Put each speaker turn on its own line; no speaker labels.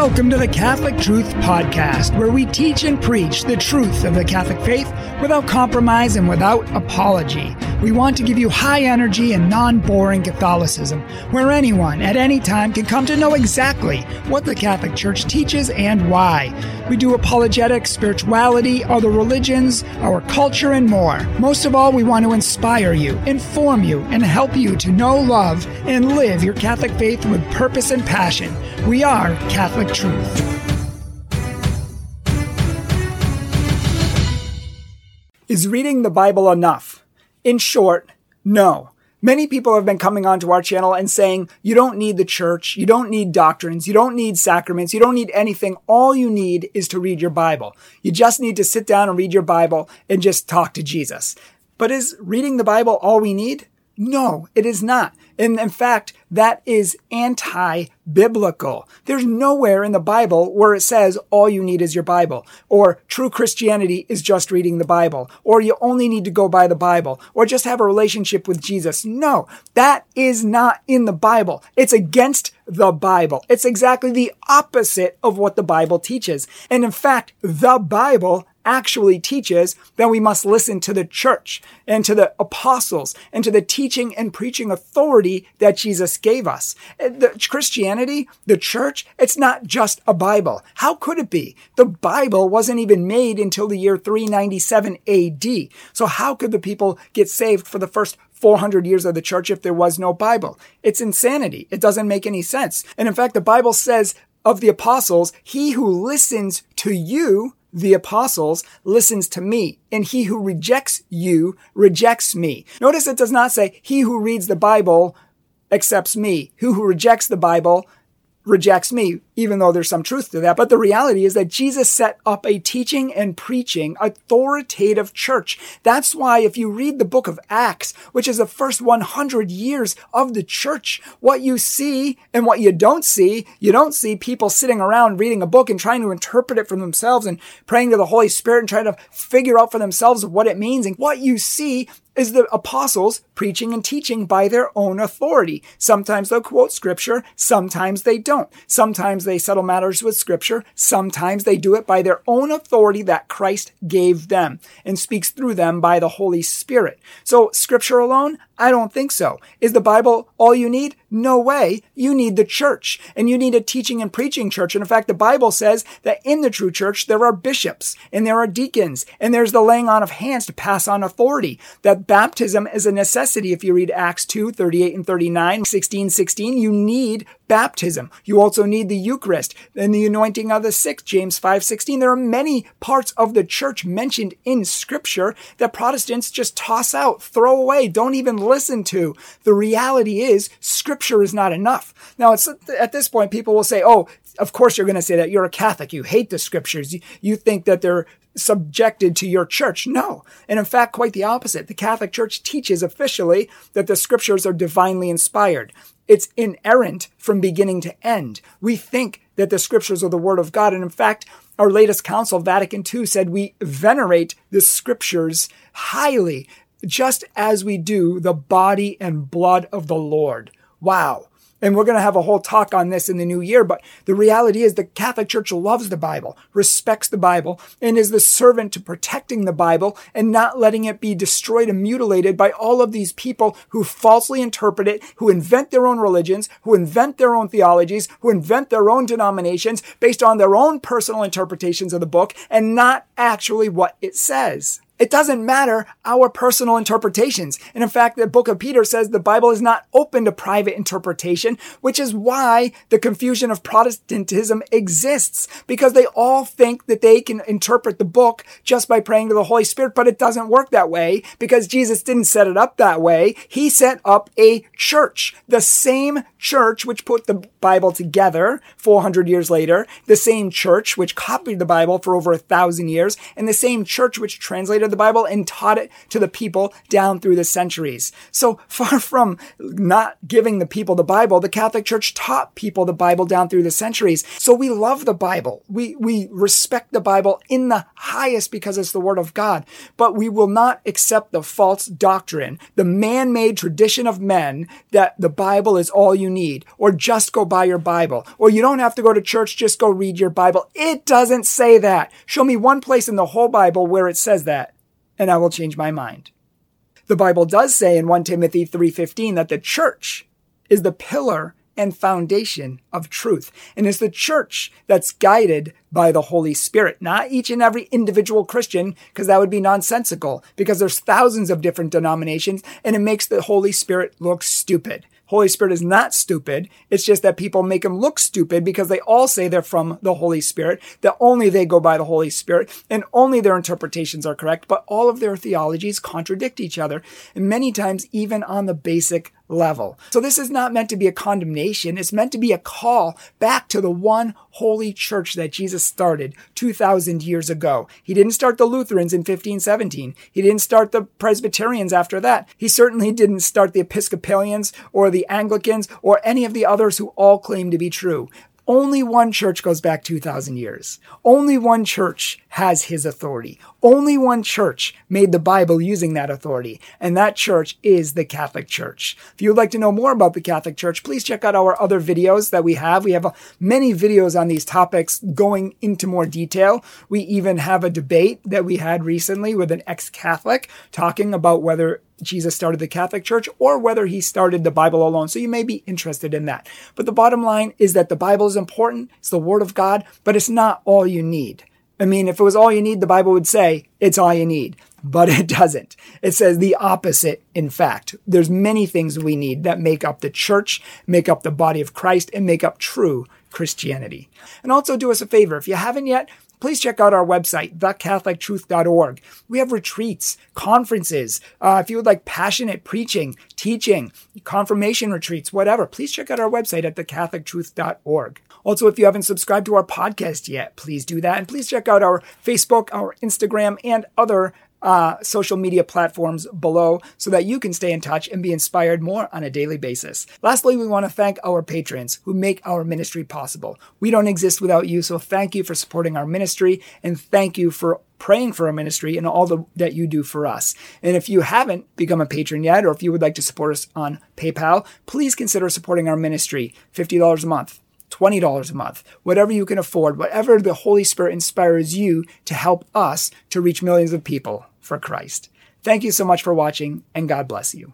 Welcome to the Catholic Truth Podcast, where we teach and preach the truth of the Catholic faith without compromise and without apology. We want to give you high energy and non boring Catholicism, where anyone at any time can come to know exactly what the Catholic Church teaches and why. We do apologetics, spirituality, other religions, our culture, and more. Most of all, we want to inspire you, inform you, and help you to know, love, and live your Catholic faith with purpose and passion. We are Catholic Truth. Is reading the Bible enough? In short, no. Many people have been coming onto our channel and saying, you don't need the church, you don't need doctrines, you don't need sacraments, you don't need anything. All you need is to read your Bible. You just need to sit down and read your Bible and just talk to Jesus. But is reading the Bible all we need? No, it is not. And in fact, that is anti-biblical. There's nowhere in the Bible where it says all you need is your Bible, or true Christianity is just reading the Bible, or you only need to go by the Bible, or just have a relationship with Jesus. No, that is not in the Bible. It's against the Bible. It's exactly the opposite of what the Bible teaches. And in fact, the Bible actually teaches that we must listen to the church and to the apostles and to the teaching and preaching authority that Jesus gave us. The Christianity, the church, it's not just a Bible. How could it be? The Bible wasn't even made until the year 397 AD. So how could the people get saved for the first 400 years of the church if there was no Bible? It's insanity. It doesn't make any sense. And in fact, the Bible says of the apostles, he who listens to you the apostles listens to me, and he who rejects you rejects me. Notice it does not say he who reads the Bible accepts me. Who who rejects the Bible rejects me, even though there's some truth to that. But the reality is that Jesus set up a teaching and preaching authoritative church. That's why if you read the book of Acts, which is the first 100 years of the church, what you see and what you don't see, you don't see people sitting around reading a book and trying to interpret it for themselves and praying to the Holy Spirit and trying to figure out for themselves what it means. And what you see is the apostles preaching and teaching by their own authority. Sometimes they'll quote scripture, sometimes they don't. Sometimes they settle matters with scripture, sometimes they do it by their own authority that Christ gave them and speaks through them by the Holy Spirit. So scripture alone, I don't think so. Is the Bible all you need? No way. You need the church and you need a teaching and preaching church. And in fact, the Bible says that in the true church, there are bishops and there are deacons and there's the laying on of hands to pass on authority. That baptism is a necessity. If you read Acts 2, 38 and 39, 16, 16, you need baptism. You also need the Eucharist and the anointing of the sick, James 5:16. There are many parts of the church mentioned in scripture that Protestants just toss out, throw away, don't even listen to. The reality is scripture is not enough. Now, at this point, people will say, oh, of course you're going to say that you're a Catholic. You hate the scriptures. You, you think that they're subjected to your church. No. And in fact, quite the opposite. The Catholic Church teaches officially that the scriptures are divinely inspired. It's inerrant from beginning to end. We think that the scriptures are the word of God. And in fact, our latest council, Vatican II, said we venerate the scriptures highly just as we do the body and blood of the Lord. Wow. And we're going to have a whole talk on this in the new year. But the reality is the Catholic Church loves the Bible, respects the Bible, and is the servant to protecting the Bible and not letting it be destroyed and mutilated by all of these people who falsely interpret it, who invent their own religions, who invent their own theologies, who invent their own denominations based on their own personal interpretations of the book and not actually what it says. It doesn't matter our personal interpretations. And in fact, the book of Peter says the Bible is not open to private interpretation, which is why the confusion of Protestantism exists because they all think that they can interpret the book just by praying to the Holy Spirit, but it doesn't work that way because Jesus didn't set it up that way. He set up a church, the same church which put the Bible together 400 years later, the same church which copied the Bible for over a thousand years, and the same church which translated the Bible and taught it to the people down through the centuries. So far from not giving the people the Bible, the Catholic Church taught people the Bible down through the centuries. So we love the Bible. We, we respect the Bible in the highest because it's the Word of God, but we will not accept the false doctrine, the man-made tradition of men that the Bible is all you need, or just go by your Bible. Or you don't have to go to church, just go read your Bible. It doesn't say that. Show me one place in the whole Bible where it says that, and I will change my mind. The Bible does say in 1 Timothy 3:15 that the church is the pillar and foundation of truth. And it's the church that's guided by the Holy Spirit, not each and every individual Christian, because that would be nonsensical, because there's thousands of different denominations and it makes the Holy Spirit look stupid. Holy Spirit is not stupid. It's just that people make him look stupid because they all say they're from the Holy Spirit, that only they go by the Holy Spirit, and only their interpretations are correct, but all of their theologies contradict each other, and many times even on the basic level. So this is not meant to be a condemnation. It's meant to be a call back to the one holy church that Jesus started 2,000 years ago. He didn't start the Lutherans in 1517. He didn't start the Presbyterians after that. He certainly didn't start the Episcopalians or the Anglicans or any of the others who all claim to be true. Only one church goes back 2,000 years. Only one church has his authority. Only one church made the Bible using that authority, and that church is the Catholic Church. If you would like to know more about the Catholic Church, please check out our other videos that we have. We have uh, many videos on these topics going into more detail. We even have a debate that we had recently with an ex-Catholic talking about whether Jesus started the Catholic Church or whether he started the Bible alone. So you may be interested in that. But the bottom line is that the Bible is important. It's the Word of God, but it's not all you need. I mean, if it was all you need, the Bible would say it's all you need, but it doesn't. It says the opposite. In fact, there's many things we need that make up the church, make up the body of Christ, and make up true Christianity. And also do us a favor. If you haven't yet, please check out our website, thecatholictruth.org. We have retreats, conferences. Uh, if you would like passionate preaching, teaching, confirmation retreats, whatever, please check out our website at thecatholictruth.org. Also, if you haven't subscribed to our podcast yet, please do that. And please check out our Facebook, our Instagram, and other uh, social media platforms below so that you can stay in touch and be inspired more on a daily basis. Lastly, we want to thank our patrons who make our ministry possible. We don't exist without you, so thank you for supporting our ministry and thank you for praying for our ministry and all the, that you do for us. And if you haven't become a patron yet, or if you would like to support us on PayPal, please consider supporting our ministry, $50 a month. $20 a month, whatever you can afford, whatever the Holy Spirit inspires you to help us to reach millions of people for Christ. Thank you so much for watching, and God bless you.